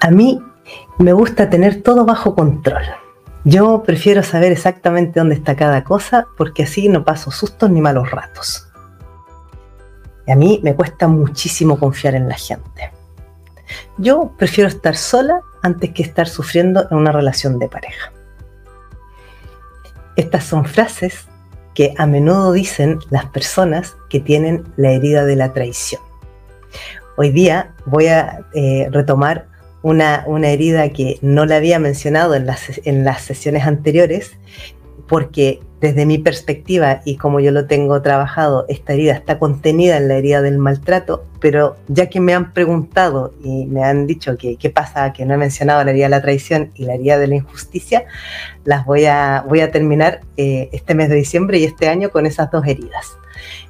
A mí me gusta tener todo bajo control. Yo prefiero saber exactamente dónde está cada cosa porque así no paso sustos ni malos ratos. Y a mí me cuesta muchísimo confiar en la gente. Yo prefiero estar sola antes que estar sufriendo en una relación de pareja. Estas son frases que a menudo dicen las personas que tienen la herida de la traición. Hoy día voy a eh, retomar una, herida que no la había mencionado en las, en las sesiones anteriores, porque desde mi perspectiva y como yo lo tengo trabajado, esta herida está contenida en la herida del maltrato, pero ya que me han preguntado y me han dicho que qué pasa, que no he mencionado la herida de la traición y la herida de la injusticia, las voy a, voy a terminar eh, este mes de diciembre y este año con esas dos heridas.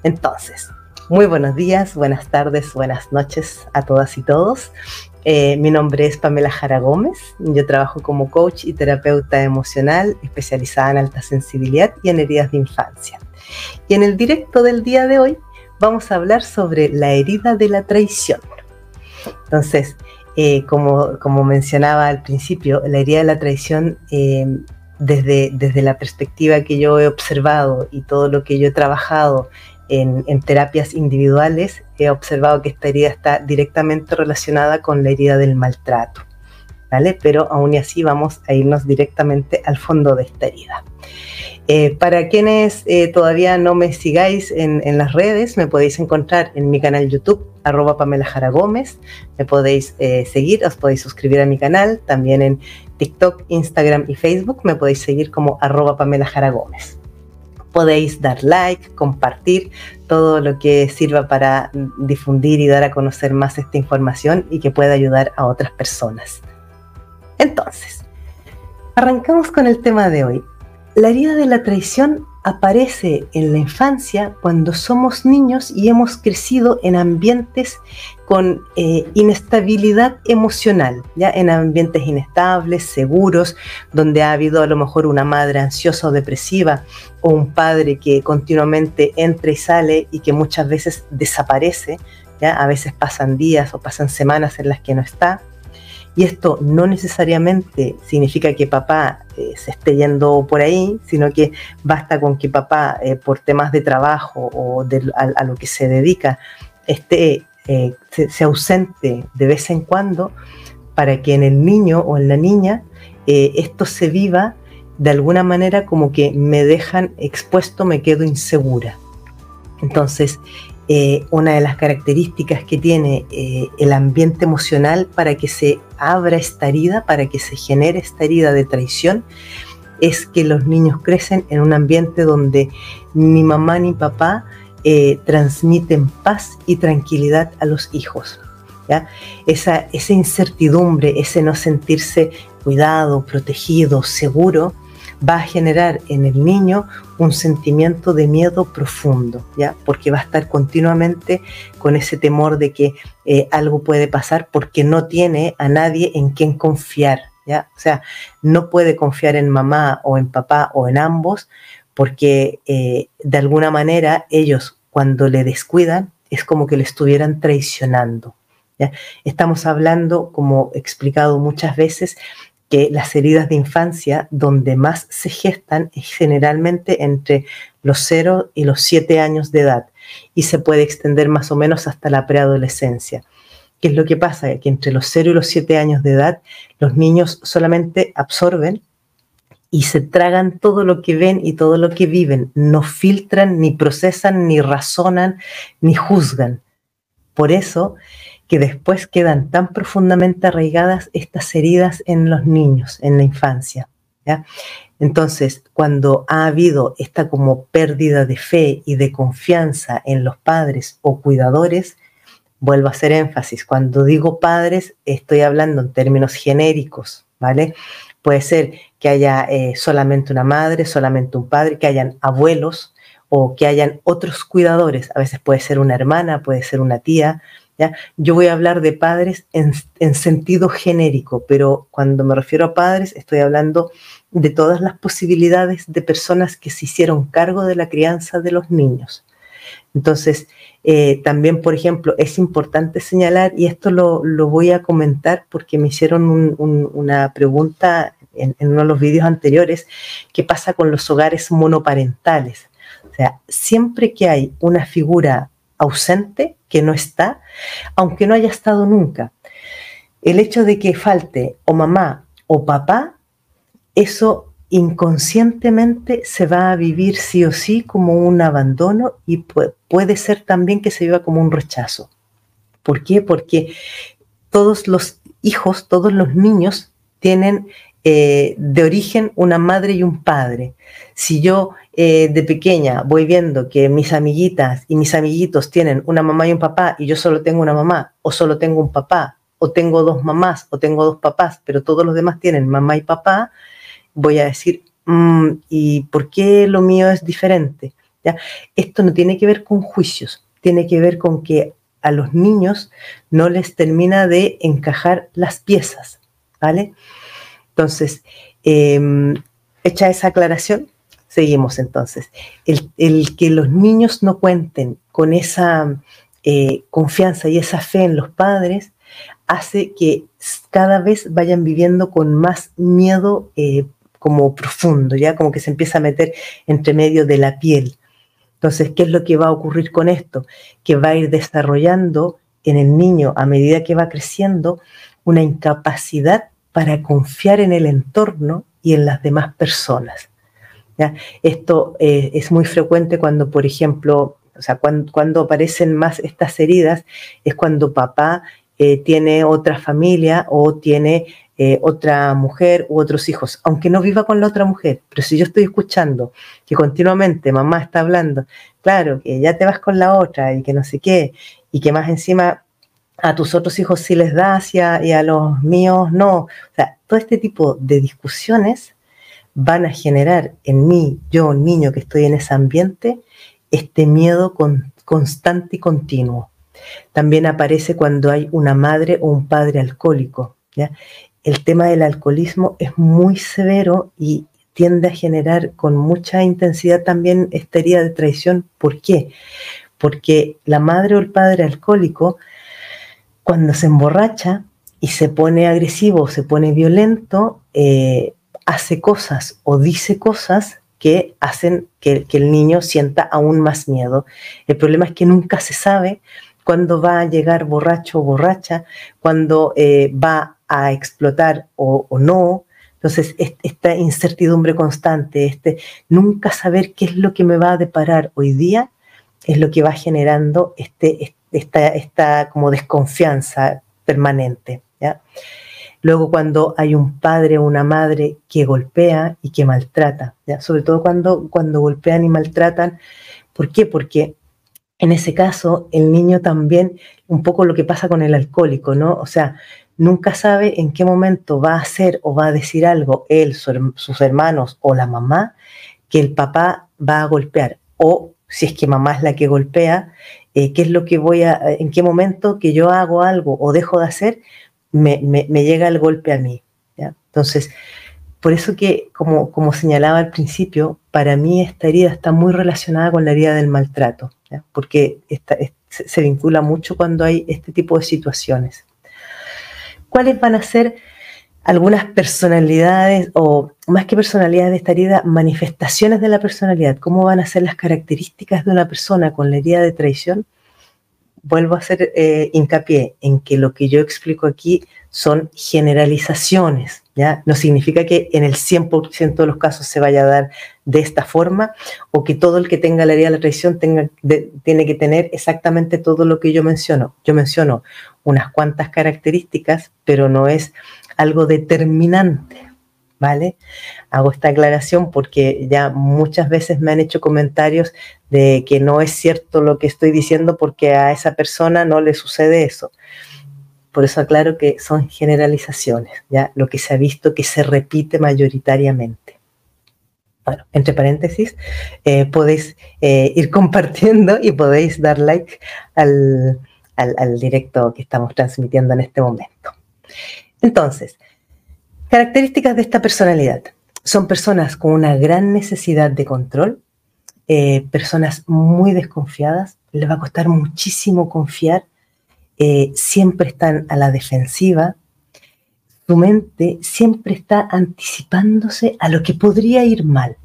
Entonces, muy buenos días, buenas tardes, buenas noches a todas y todos. Eh, mi nombre es Pamela Jara Gómez, yo trabajo como coach y terapeuta emocional especializada en alta sensibilidad y en heridas de infancia. Y en el directo del día de hoy vamos a hablar sobre la herida de la traición. Entonces, eh, como, como, mencionaba al principio, la herida de la traición, eh, desde, desde la perspectiva que yo he observado y todo lo que yo he trabajado en, terapias individuales he observado que esta herida está directamente relacionada con la herida del maltrato, ¿vale? Pero aún así vamos a irnos directamente al fondo de esta herida. Eh, para quienes eh, todavía no me sigáis en, las redes, me podéis encontrar en mi canal YouTube, arroba Pamela Jara Gómez. Me podéis eh, seguir, os podéis suscribir a mi canal. También en TikTok, Instagram y Facebook me podéis seguir como arroba Pamela Jara Gómez podéis dar like, compartir todo lo que sirva para difundir y dar a conocer más esta información y que pueda ayudar a otras personas. Entonces, arrancamos con el tema de hoy. La herida de la traición aparece en la infancia cuando somos niños y hemos crecido en ambientes con eh, inestabilidad emocional, ya en ambientes inestables, seguros, donde ha habido a lo mejor una madre ansiosa o depresiva o un padre que continuamente entra y sale y que muchas veces desaparece, ya a veces pasan días o pasan semanas en las que no está. Y esto no necesariamente significa que papá eh, se esté yendo por ahí, sino que basta con que papá, eh, por temas de trabajo o a, lo que se dedica, esté eh, se, ausente de vez en cuando para que en el niño o en la niña eh, esto se viva de alguna manera como que me dejan expuesto, me quedo insegura. Entonces, eh, una de las características que tiene el ambiente emocional para que se abra esta herida, para que se genere esta herida de traición, es que los niños crecen en un ambiente donde ni mamá ni papá eh, transmiten paz y tranquilidad a los hijos. ¿ya? Esa, incertidumbre, ese no sentirse cuidado, protegido, seguro, va a generar en el niño un sentimiento de miedo profundo, ¿ya? Porque va a estar continuamente con ese temor de que eh, algo puede pasar porque no tiene a nadie en quien confiar, ¿ya? O sea, no puede confiar en mamá o en papá o en ambos porque eh, de alguna manera ellos cuando le descuidan es como que le estuvieran traicionando. Estamos hablando, como he explicado muchas veces, que las heridas de infancia donde más se gestan es generalmente entre los 0 y los 7 años de edad y se puede extender más o menos hasta la preadolescencia. ¿Qué es lo que pasa? Que entre los 0 y los 7 años de edad los niños solamente absorben y se tragan todo lo que ven y todo lo que viven, no filtran, ni procesan, ni razonan, ni juzgan. Por eso que después quedan tan profundamente arraigadas estas heridas en los niños, en la infancia. Entonces, cuando ha habido esta como pérdida de fe y de confianza en los padres o cuidadores, vuelvo a hacer énfasis, cuando digo padres estoy hablando en términos genéricos, ¿vale? Puede ser que haya eh, solamente una madre, solamente un padre, que hayan abuelos o que hayan otros cuidadores. A veces puede ser una hermana, puede ser una tía. ¿ya? Yo voy a hablar de padres en, en sentido genérico, pero cuando me refiero a padres estoy hablando de todas las posibilidades de personas que se hicieron cargo de la crianza de los niños. Entonces, eh, también, por ejemplo, es importante señalar, y esto lo, voy a comentar porque me hicieron una pregunta en, uno de los vídeos anteriores, qué pasa con los hogares monoparentales. O sea, siempre que hay una figura ausente, que no está, aunque no haya estado nunca, el hecho de que falte o mamá o papá, eso inconscientemente se va a vivir sí o sí como un abandono y puede ser también que se viva como un rechazo. ¿Por qué? Porque todos los hijos, todos los niños tienen eh, de origen una madre y un padre. Si yo eh, de pequeña voy viendo que mis amiguitas y mis amiguitos tienen una mamá y un papá y yo solo tengo una mamá o solo tengo un papá o tengo dos mamás o tengo dos papás, pero todos los demás tienen mamá y papá, voy a decir, mm, ¿y por qué lo mío es diferente? ¿Ya? Esto no tiene que ver con juicios, tiene que ver con que a los niños no les termina de encajar las piezas, ¿vale? Entonces, em, hecha esa aclaración, seguimos entonces. El, que los niños no cuenten con esa eh, confianza y esa fe en los padres hace que cada vez vayan viviendo con más miedo eh, como profundo, ya como que se empieza a meter entre medio de la piel. Entonces, ¿qué es lo que va a ocurrir con esto? Que va a ir desarrollando en el niño, a medida que va creciendo, una incapacidad para confiar en el entorno y en las demás personas. Esto eh, es muy frecuente cuando, por ejemplo, o sea, cuando, aparecen más estas heridas, es cuando papá eh, tiene otra familia o tiene eh, otra mujer u otros hijos, aunque no viva con la otra mujer. Pero si yo estoy escuchando que continuamente mamá está hablando, claro, que ya te vas con la otra y que no sé qué, y que más encima a tus otros hijos sí les das y a, y a los míos no. O sea, todo este tipo de discusiones van a generar en mí, yo, niño que estoy en ese ambiente, este miedo constante y continuo. También aparece cuando hay una madre o un padre alcohólico. ¿ya? El tema del alcoholismo es muy severo y tiende a generar con mucha intensidad también esta herida de traición. ¿Por qué? Porque la madre o el padre alcohólico, cuando se emborracha y se pone agresivo, se pone violento, eh, hace cosas o dice cosas que hacen que, el niño sienta aún más miedo. El problema es que nunca se sabe cuándo va a llegar borracho o borracha, cuándo eh, va a explotar o, no. Entonces, esta incertidumbre constante, este nunca saber qué es lo que me va a deparar hoy día, es lo que va generando este, esta, como desconfianza permanente. ¿ya? Luego cuando hay un padre o una madre que golpea y que maltrata, ¿ya? sobre todo cuando, cuando golpean y maltratan. ¿Por qué? Porque en ese caso el niño también, un poco lo que pasa con el alcohólico, ¿no? O sea, nunca sabe en qué momento va a hacer o va a decir algo él, sus hermanos o la mamá, que el papá va a golpear. O si es que mamá es la que golpea, eh, qué es lo que voy a, en qué momento que yo hago algo o dejo de hacer, me, llega el golpe a mí. Entonces, por eso que, como, como señalaba al principio, para mí esta herida está muy relacionada con la herida del maltrato, porque se vincula mucho cuando hay este tipo de situaciones. ¿Cuáles van a ser algunas personalidades, o más que personalidades de esta herida, manifestaciones de la personalidad? ¿Cómo van a ser las características de una persona con la herida de traición? vuelvo a hacer eh, hincapié en que lo que yo explico aquí son generalizaciones, ¿ya? No significa que en el 100% de los casos se vaya a dar de esta forma o que todo el que tenga la herida de la traición tenga, tiene que tener exactamente todo lo que yo menciono. Yo menciono unas cuantas características, pero no es algo determinante, ¿vale? Hago esta aclaración porque ya muchas veces me han hecho comentarios de que no es cierto lo que estoy diciendo porque a esa persona no le sucede eso. Por eso aclaro que son generalizaciones, ya lo que se ha visto que se repite mayoritariamente. Bueno, entre paréntesis, eh, podéis eh, ir compartiendo y podéis dar like al, al directo que estamos transmitiendo en este momento. Entonces, Características de esta personalidad. Son personas con una gran necesidad de control, eh, personas muy desconfiadas, les va a costar muchísimo confiar, eh, siempre están a la defensiva, su mente siempre está anticipándose a lo que podría ir mal.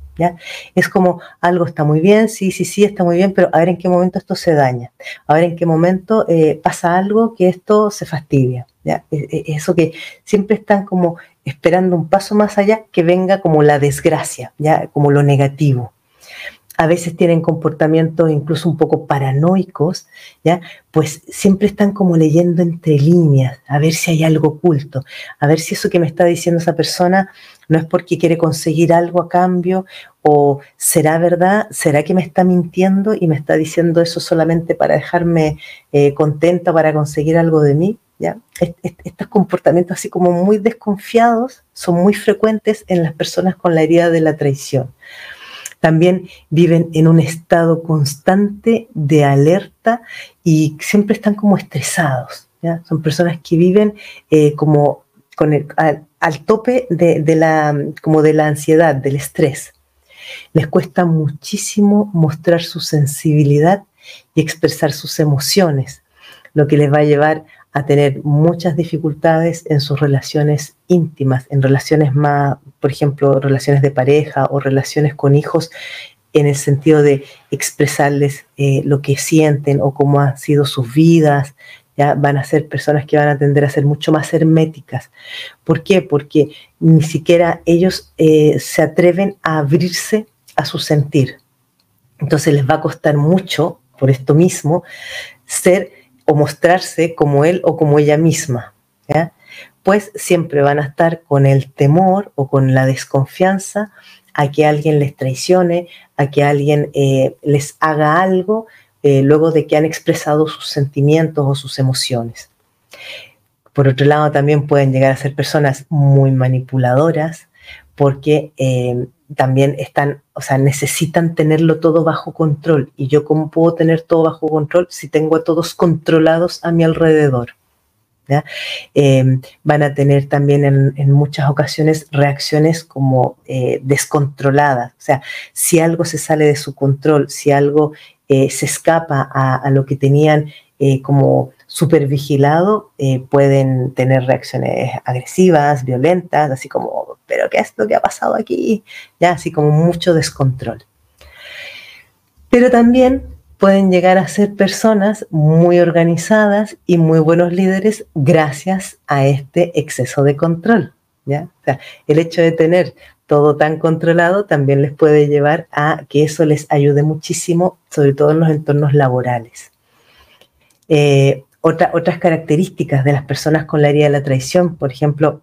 Es como algo está muy bien, sí, sí, sí, está muy bien, pero a ver en qué momento esto se daña, a ver en qué momento eh, pasa algo que esto se fastidia. ¿ya? E, e, eso que siempre están como esperando un paso más allá que venga como la desgracia, ¿ya? como lo negativo a veces tienen comportamientos incluso un poco paranoicos, ¿ya? Pues siempre están como leyendo entre líneas, a ver si hay algo oculto, a ver si eso que me está diciendo esa persona no es porque quiere conseguir algo a cambio o será verdad, será que me está mintiendo y me está diciendo eso solamente para dejarme eh, contenta, para conseguir algo de mí. ¿Ya? estos comportamientos así como muy desconfiados son muy frecuentes en las personas con la herida de la traición también viven en un estado constante de alerta y siempre están como estresados. Son personas que viven eh, como con el, al, tope de, la, como de la ansiedad, del estrés. Les cuesta muchísimo mostrar su sensibilidad y expresar sus emociones, lo que les va a llevar a tener muchas dificultades en sus relaciones íntimas, en relaciones más, por ejemplo, relaciones de pareja o relaciones con hijos, en el sentido de expresarles eh, lo que sienten o cómo han sido sus vidas. Ya van a ser personas que van a tender a ser mucho más herméticas. ¿Por qué? Porque ni siquiera ellos eh, se atreven a abrirse a su sentir. Entonces les va a costar mucho, por esto mismo, ser o mostrarse como él o como ella misma, pues siempre van a estar con el temor o con la desconfianza a que alguien les traicione, a que alguien eh, les haga algo eh, luego de que han expresado sus sentimientos o sus emociones. Por otro lado, también pueden llegar a ser personas muy manipuladoras porque eh, también están, o sea, necesitan tenerlo todo bajo control. ¿Y yo cómo puedo tener todo bajo control si tengo a todos controlados a mi alrededor? Em, van a tener también en, muchas ocasiones reacciones como eh, descontroladas. O sea, si algo se sale de su control, si algo eh, se escapa a, lo que tenían eh, como supervigilado, pueden tener reacciones agresivas, violentas, así como, pero ¿qué es lo que ha pasado aquí? Ya, así como mucho descontrol. Pero también pueden llegar a ser personas muy organizadas y muy buenos líderes gracias a este exceso de control. el hecho de tener todo tan controlado también les puede llevar a que eso les ayude muchísimo, sobre todo en los entornos laborales. Eh, otras características de las personas con la herida de la traición, por ejemplo,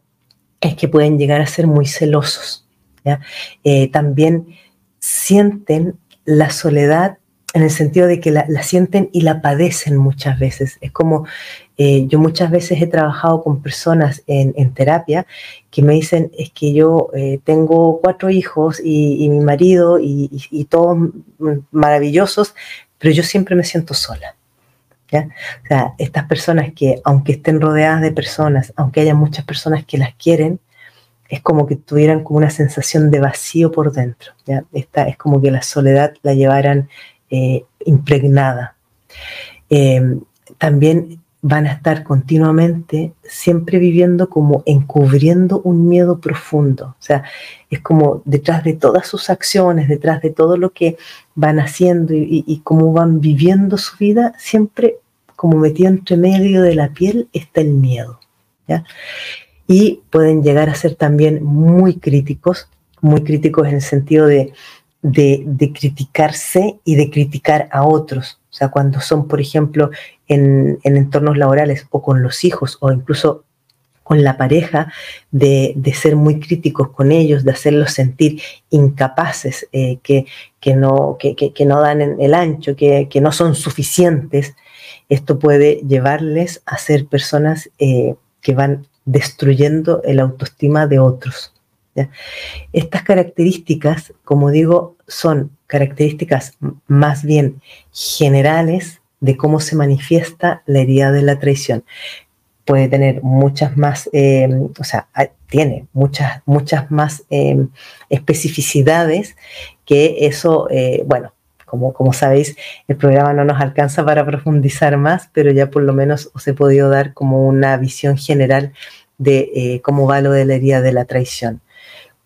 es que pueden llegar a ser muy celosos. Eh, también sienten la soledad en el sentido de que la, sienten y la padecen muchas veces. Es como eh, yo muchas veces he trabajado con personas en, terapia que me dicen, es que yo eh, tengo cuatro hijos y, mi marido y, todos maravillosos, pero yo siempre me siento sola. O sea, estas personas que, aunque estén rodeadas de personas, aunque haya muchas personas que las quieren, es como que tuvieran como una sensación de vacío por dentro. ¿ya? Esta, es como que la soledad la llevaran eh, impregnada. Eh, también van a estar continuamente siempre viviendo como encubriendo un miedo profundo. O sea, es como detrás de todas sus acciones, detrás de todo lo que van haciendo y, cómo van viviendo su vida, siempre como metido entre medio de la piel está el miedo. Y pueden llegar a ser también muy críticos, muy críticos en el sentido de de, criticarse y de criticar a otros. O sea, cuando son, por ejemplo, en, entornos laborales o con los hijos o incluso con la pareja, de, ser muy críticos con ellos, de hacerlos sentir incapaces, eh, que, que, no, que, no dan el ancho, que, no son suficientes, esto puede llevarles a ser personas eh, que van destruyendo el autoestima de otros. Estas características, como digo, son características más bien generales de cómo se manifiesta la herida de la traición. Puede tener muchas más, eh, o sea, tiene muchas, muchas más eh, especificidades que eso, eh, bueno, como, como sabéis, el programa no nos alcanza para profundizar más, pero ya por lo menos os he podido dar como una visión general de eh, cómo va lo de la herida de la traición.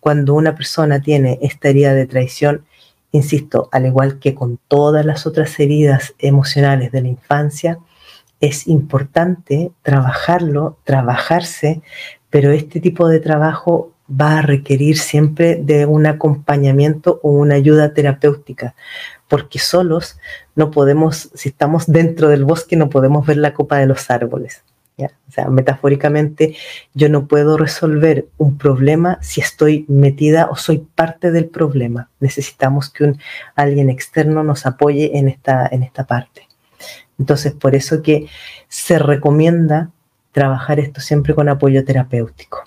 Cuando una persona tiene esta herida de traición, insisto, al igual que con todas las otras heridas emocionales de la infancia, es importante trabajarlo, trabajarse, pero este tipo de trabajo va a requerir siempre de un acompañamiento o una ayuda terapéutica, porque solos no podemos, si estamos dentro del bosque, no podemos ver la copa de los árboles. O sea, metafóricamente, yo no puedo resolver un problema si estoy metida o soy parte del problema. Necesitamos que un, alguien externo nos apoye en esta, en esta parte. Entonces, por eso que se recomienda trabajar esto siempre con apoyo terapéutico.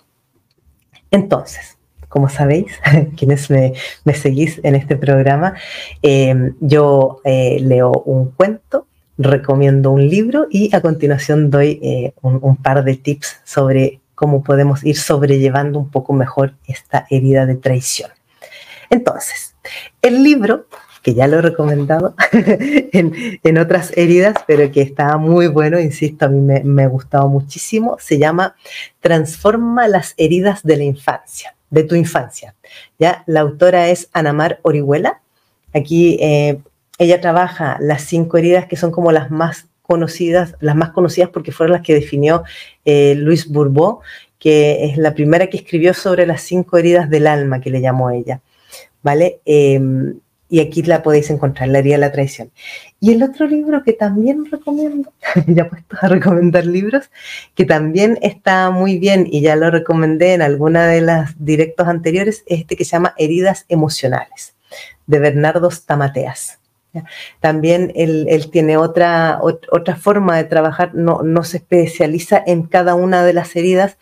Entonces, como sabéis, quienes me, seguís en este programa, eh, yo eh, leo un cuento, recomiendo un libro y a continuación doy eh, un, par de tips sobre cómo podemos ir sobrellevando un poco mejor esta herida de traición. Entonces, el libro que ya lo he recomendado en, otras heridas, pero que está muy bueno, insisto, a mí me, me, ha gustado muchísimo. Se llama Transforma las heridas de la infancia, de tu infancia. ¿ya? La autora es Anamar Orihuela. Aquí eh, ella trabaja las cinco heridas que son como las más conocidas, las más conocidas porque fueron las que definió eh, Luis Bourbeau, que es la primera que escribió sobre las cinco heridas del alma, que le llamó ella. ¿Vale? Em, y aquí la podéis encontrar, La herida de la traición. Y el otro libro que también recomiendo, ya puesto a recomendar libros, que también está muy bien y ya lo recomendé en alguna de las directos anteriores, es este que se llama Heridas Emocionales, de Bernardo Stamateas. También él, tiene otra, otra forma de trabajar, no, se especializa en cada una de las heridas,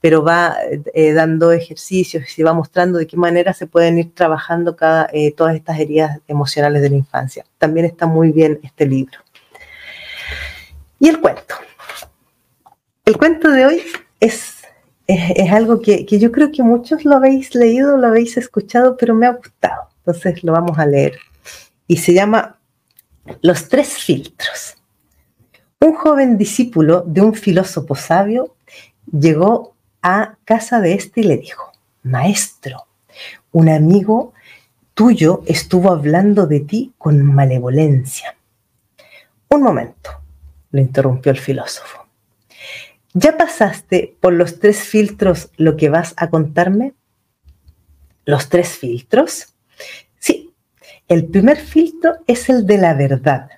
pero va eh, dando ejercicios y va mostrando de qué manera se pueden ir trabajando eh, todas estas heridas emocionales de la infancia. También está muy bien este libro. Y el cuento. El cuento de hoy es, es, algo que, que, yo creo que muchos lo habéis leído, lo habéis escuchado, pero me ha gustado. Entonces lo vamos a leer. Y se llama Los tres filtros. Un joven discípulo de un filósofo sabio llegó a casa de este y le dijo, Maestro, un amigo tuyo estuvo hablando de ti con malevolencia. Un momento, lo interrumpió el filósofo. ¿Ya pasaste por los tres filtros lo que vas a contarme? ¿Los tres filtros? El primer filtro es el de la verdad.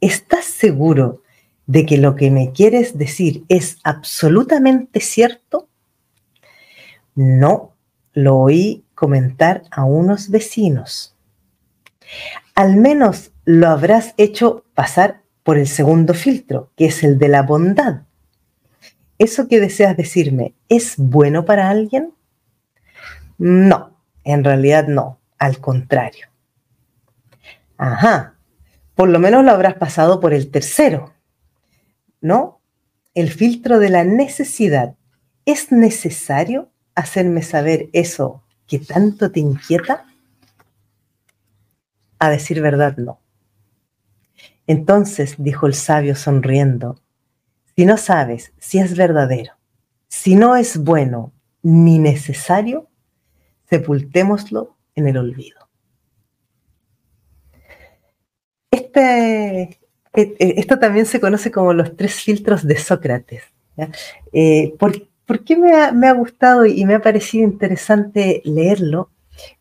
¿Estás seguro de que lo que me quieres decir es absolutamente cierto? No, lo oí comentar a unos vecinos. Al menos lo habrás hecho pasar por el segundo filtro, que es el de la bondad. ¿Eso que deseas decirme es bueno para alguien? No, en realidad no, al contrario. Ajá, por lo menos lo habrás pasado por el tercero, ¿no? El filtro de la necesidad. ¿Es necesario hacerme saber eso que tanto te inquieta? A decir verdad, no. Entonces, dijo el sabio sonriendo, si no sabes si es verdadero, si no es bueno ni necesario, sepultémoslo en el olvido. Este, e, e, esto también se conoce como los tres filtros de Sócrates. Eh, ¿Por qué me ha, gustado y me ha parecido interesante leerlo?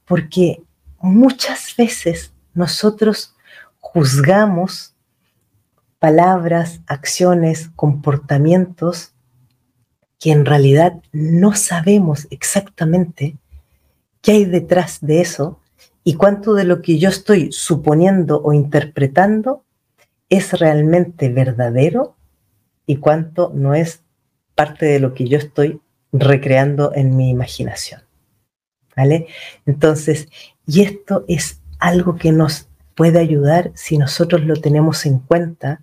Porque muchas veces nosotros juzgamos palabras, acciones, comportamientos que en realidad no sabemos exactamente qué hay detrás de eso y cuánto de lo que yo estoy suponiendo o interpretando es realmente verdadero y cuánto no es parte de lo que yo estoy recreando en mi imaginación. ¿Vale? Entonces, y esto es algo que nos puede ayudar si nosotros lo tenemos en cuenta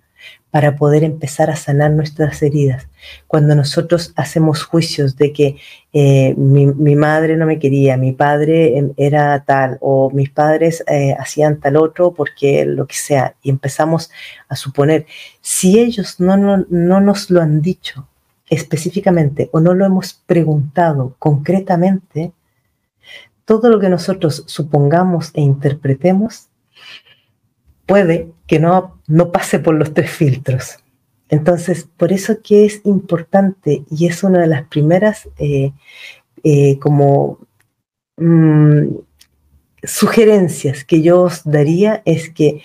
para poder empezar a sanar nuestras heridas. Cuando nosotros hacemos juicios de que eh, mi, madre no me quería, mi padre em, era tal o mis padres eh, hacían tal otro porque lo que sea, y empezamos a suponer, si ellos no, no, no nos lo han dicho específicamente o no lo hemos preguntado concretamente, todo lo que nosotros supongamos e interpretemos puede que no, no pase por los tres filtros. Entonces, por eso que es importante y es una de las primeras eh, eh, como mm, sugerencias que yo os daría es que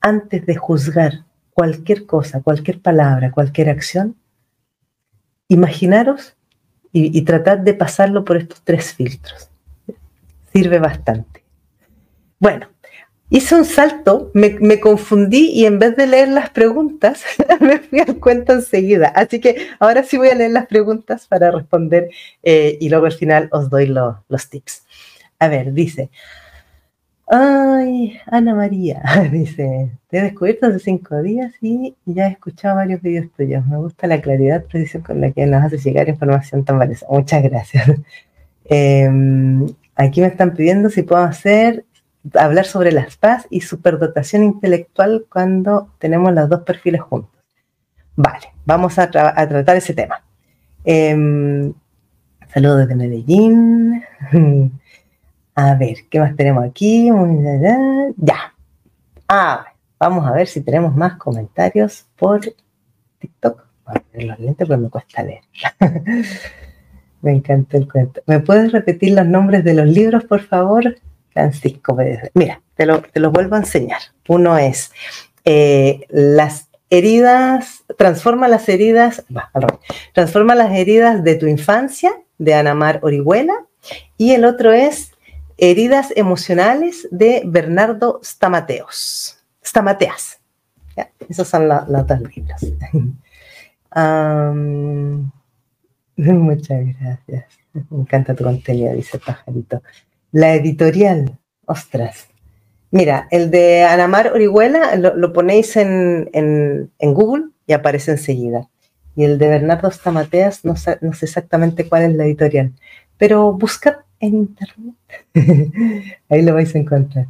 antes de juzgar cualquier cosa, cualquier palabra, cualquier acción, imaginaros y, y tratad de pasarlo por estos tres filtros. Sirve bastante. Bueno, hice un salto, me, confundí y en vez de leer las preguntas, me fui al cuento enseguida. Así que ahora sí voy a leer las preguntas para responder eh, y luego al final os doy los tips. A ver, dice, ay, Ana María, dice, te he descubierto hace cinco días y ya he escuchado varios videos tuyos. Me gusta la claridad, precisión con la que nos hace llegar información tan valiosa. Muchas gracias. Em, aquí me están pidiendo si puedo hacer hablar sobre las paz y superdotación intelectual cuando tenemos los dos perfiles juntos. Vale, vamos a, tratar ese tema. Eh, saludos desde Medellín. A ver, ¿qué más tenemos aquí? Ya. Ah, vamos a ver si tenemos más comentarios por TikTok. Voy a poner los lentes, pero me cuesta leer. me encanta el cuento. ¿Me puedes repetir los nombres de los libros, por favor? Francisco Mira, te lo, te lo vuelvo a enseñar. Uno es eh, las heridas, transforma las heridas, transforma las heridas de tu infancia, de Anamar Orihuela, y el otro es Heridas emocionales de Bernardo Stamateos. Stamateas. Esos son los dos libros. muchas gracias. Me encanta tu contenido, dice Pajarito. La editorial, ostras. Mira, el de Anamar Orihuela lo, ponéis en, Google y aparece enseguida. Y el de Bernardo Stamateas, no no sé exactamente cuál es la editorial, pero buscad en internet. Ahí lo vais a encontrar.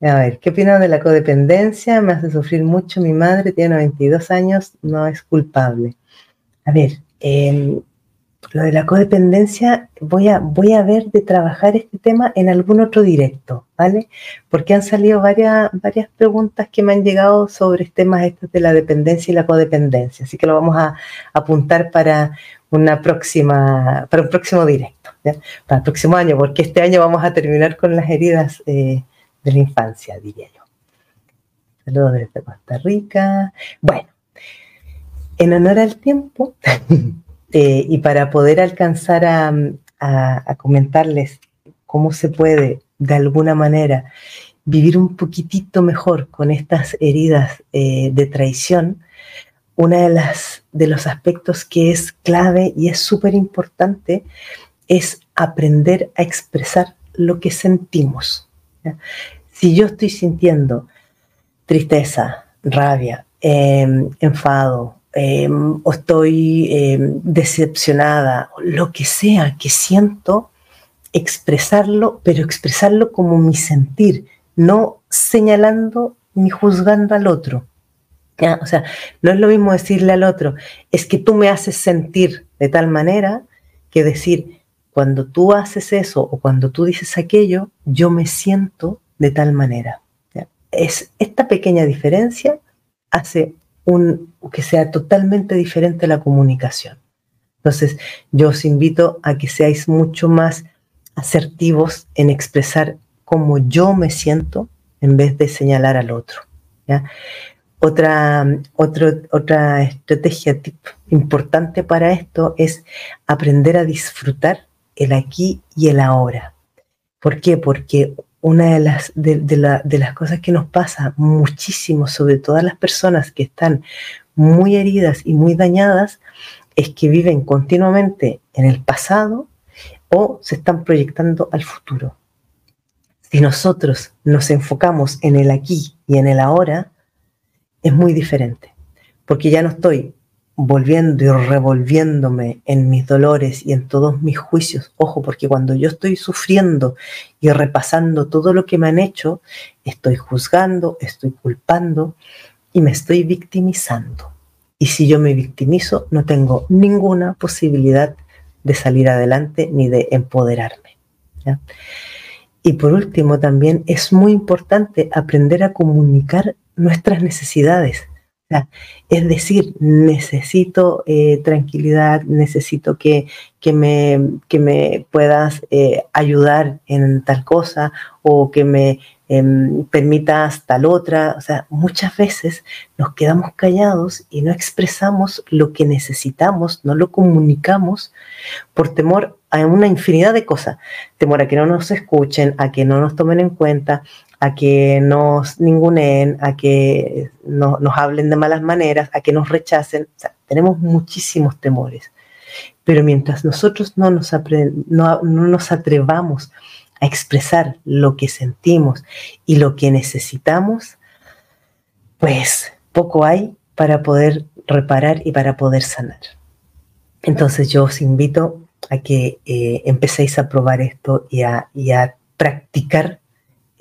A ver, ¿qué opinan de la codependencia? Me hace sufrir mucho. Mi madre tiene 92 años, no es culpable. A ver, eh, lo de la codependencia, voy a, voy a ver de trabajar este tema en algún otro directo, ¿vale? Porque han salido varias, varias preguntas que me han llegado sobre temas estos de la dependencia y la codependencia. Así que lo vamos a apuntar para una próxima, para un próximo directo, para el próximo año, porque este año vamos a terminar con las heridas eh, de la infancia, diría yo. Saludos desde Costa Rica. Bueno, en honor al tiempo. Eh, y para poder alcanzar a, comentarles cómo se puede, de alguna manera, vivir un poquitito mejor con estas heridas eh, de traición, uno de, las, de los aspectos que es clave y es súper importante es aprender a expresar lo que sentimos. Si yo estoy sintiendo tristeza, rabia, em, enfado, Em, o estoy em, decepcionada, lo que sea que siento, expresarlo, pero expresarlo como mi sentir, no señalando ni juzgando al otro. O sea, no es lo mismo decirle al otro, es que tú me haces sentir de tal manera que decir, cuando tú haces eso o cuando tú dices aquello, yo me siento de tal manera. Es esta pequeña diferencia hace un, que sea totalmente diferente la comunicación. Entonces, yo os invito a que seáis mucho más asertivos en expresar cómo yo me siento en vez de señalar al otro. Otra, otra estrategia importante para esto es aprender a disfrutar el aquí y el ahora. ¿Por qué? Porque una de las, de, las cosas que nos pasa muchísimo, sobre todas las personas que están muy heridas y muy dañadas, es que viven continuamente en el pasado o se están proyectando al futuro. Si nosotros nos enfocamos en el aquí y en el ahora, es muy diferente. porque ya no estoy volviendo y revolviéndome en mis dolores y en todos mis juicios. Ojo, porque cuando yo estoy sufriendo y repasando todo lo que me han hecho, estoy juzgando, estoy culpando y me estoy victimizando. Y si yo me victimizo, no tengo ninguna posibilidad de salir adelante ni de empoderarme. Y por último, también es muy importante aprender a comunicar nuestras necesidades es decir, necesito eh, tranquilidad, necesito que, me, me, puedas eh, ayudar en tal cosa o que me em, permitas tal otra. O sea, muchas veces nos quedamos callados y no expresamos lo que necesitamos, no lo comunicamos por temor a una infinidad de cosas. Temor a que no nos escuchen, a que no nos tomen en cuenta, a que nos ningunen, a que nos hablen de malas maneras, a que nos rechacen. tenemos muchísimos temores. Pero mientras nosotros no nos, no, nos atrevamos a expresar lo que sentimos y lo que necesitamos, pues poco hay para poder reparar y para poder sanar. Entonces yo os invito a que eh, empecéis a probar esto y a, y a practicar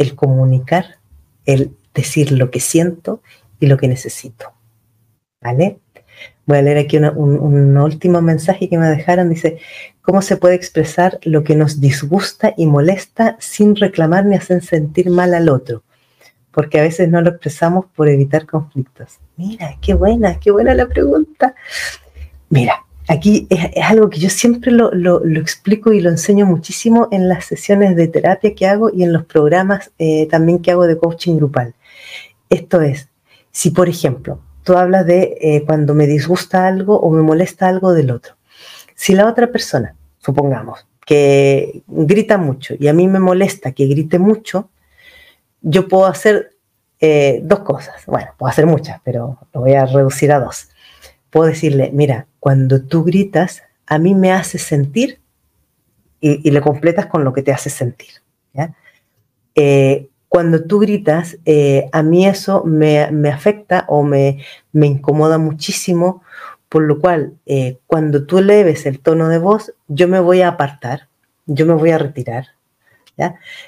el comunicar, el decir lo que siento y lo que necesito. ¿Vale? Voy a leer aquí un, último mensaje que me dejaron. Dice, ¿cómo se puede expresar lo que nos disgusta y molesta sin reclamar ni hacer sentir mal al otro? Porque a veces no lo expresamos por evitar conflictos. Mira, qué buena, qué buena la pregunta. Mira, aquí es, algo que yo siempre lo, explico y lo enseño muchísimo en las sesiones de terapia que hago y en los programas eh, también que hago de coaching grupal. Esto es, si por ejemplo tú hablas de eh, cuando me disgusta algo o me molesta algo del otro, si la otra persona, supongamos, que grita mucho y a mí me molesta que grite mucho, yo puedo hacer eh, dos cosas. Bueno, puedo hacer muchas, pero lo voy a reducir a dos. Puedo decirle, mira, cuando tú gritas, a mí me hace sentir, y, le completas con lo que te hace sentir. Eh, cuando tú gritas, eh, a mí eso me, afecta o me, incomoda muchísimo, por lo cual eh, cuando tú leves el tono de voz, yo me voy a apartar, yo me voy a retirar.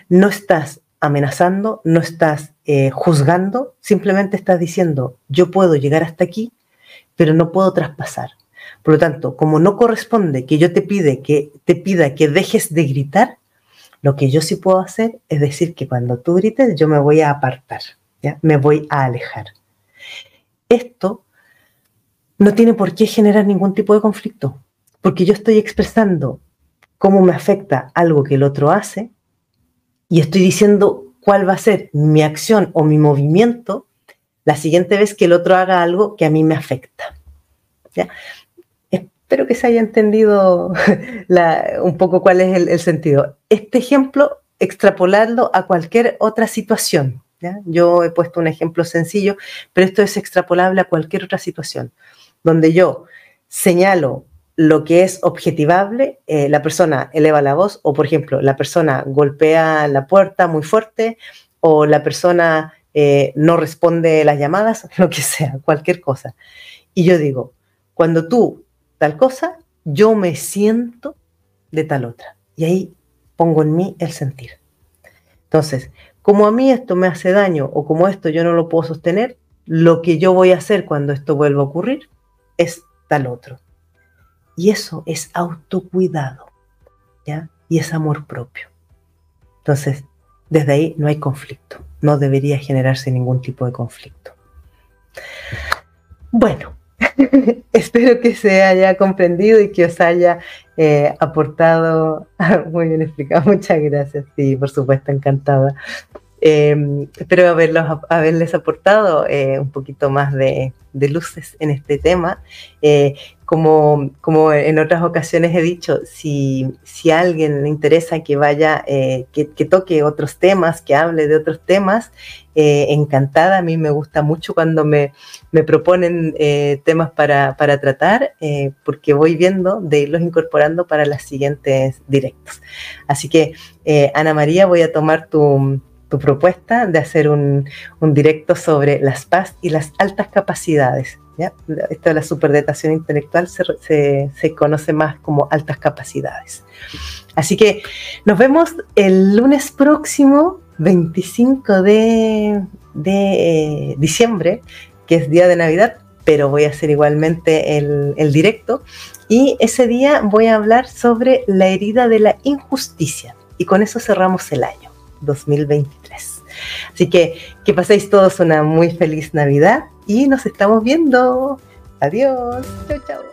No estás amenazando, no estás juzgando, simplemente estás diciendo, yo puedo llegar hasta aquí, pero no puedo traspasar. Por lo tanto, como no corresponde que yo te pide que te pida que dejes de gritar, lo que yo sí puedo hacer es decir que cuando tú grites yo me voy a apartar, ¿ya? me voy a alejar. Esto no tiene por qué generar ningún tipo de conflicto, porque yo estoy expresando cómo me afecta algo que el otro hace y estoy diciendo cuál va a ser mi acción o mi movimiento la siguiente vez que el otro haga algo que a mí me afecta. Espero que se haya entendido un poco cuál es el, sentido. Este ejemplo, extrapolarlo a cualquier otra situación. Yo he puesto un ejemplo sencillo, pero esto es extrapolable a cualquier otra situación, donde yo señalo lo que es objetivable, eh, la persona eleva la voz, o por ejemplo, la persona golpea la puerta muy fuerte, o la persona eh, no responde las llamadas, lo que sea, cualquier cosa. Y yo digo, cuando tú tal cosa, yo me siento de tal otra. Y ahí pongo en mí el sentir. Entonces, como a mí esto me hace daño o como esto yo no lo puedo sostener, lo que yo voy a hacer cuando esto vuelva a ocurrir es tal otro. Y eso es autocuidado, ¿ya? Y es amor propio. Entonces, desde ahí no hay conflicto. No debería generarse ningún tipo de conflicto. Bueno, Espero que se haya comprendido y que os haya eh, aportado. Muy bien explicado, muchas gracias. Sí, por supuesto, encantada. Em, espero haberlos, haberles aportado eh, un poquito más de, luces en este tema. Eh, como, como en otras ocasiones he dicho, si, si a alguien le interesa que vaya, eh, que, toque otros temas, que hable de otros temas, encantada. A mí me gusta mucho cuando me, me proponen temas para, para tratar, porque voy viendo de irlos incorporando para las siguientes directos. Así que, Ana María, voy a tomar tu propuesta de hacer un, directo sobre las paz y las altas capacidades ¿ya? Esto de la superdatación intelectual se, se, conoce más como altas capacidades. Así que nos vemos el lunes próximo, 25 de, de diciembre, que es día de Navidad, pero voy a hacer igualmente el, el, directo. Y ese día voy a hablar sobre la herida de la injusticia. Y con eso cerramos el año 2023. Así que que paséis todos una muy feliz Navidad y nos estamos viendo. Adiós. Chao, chao.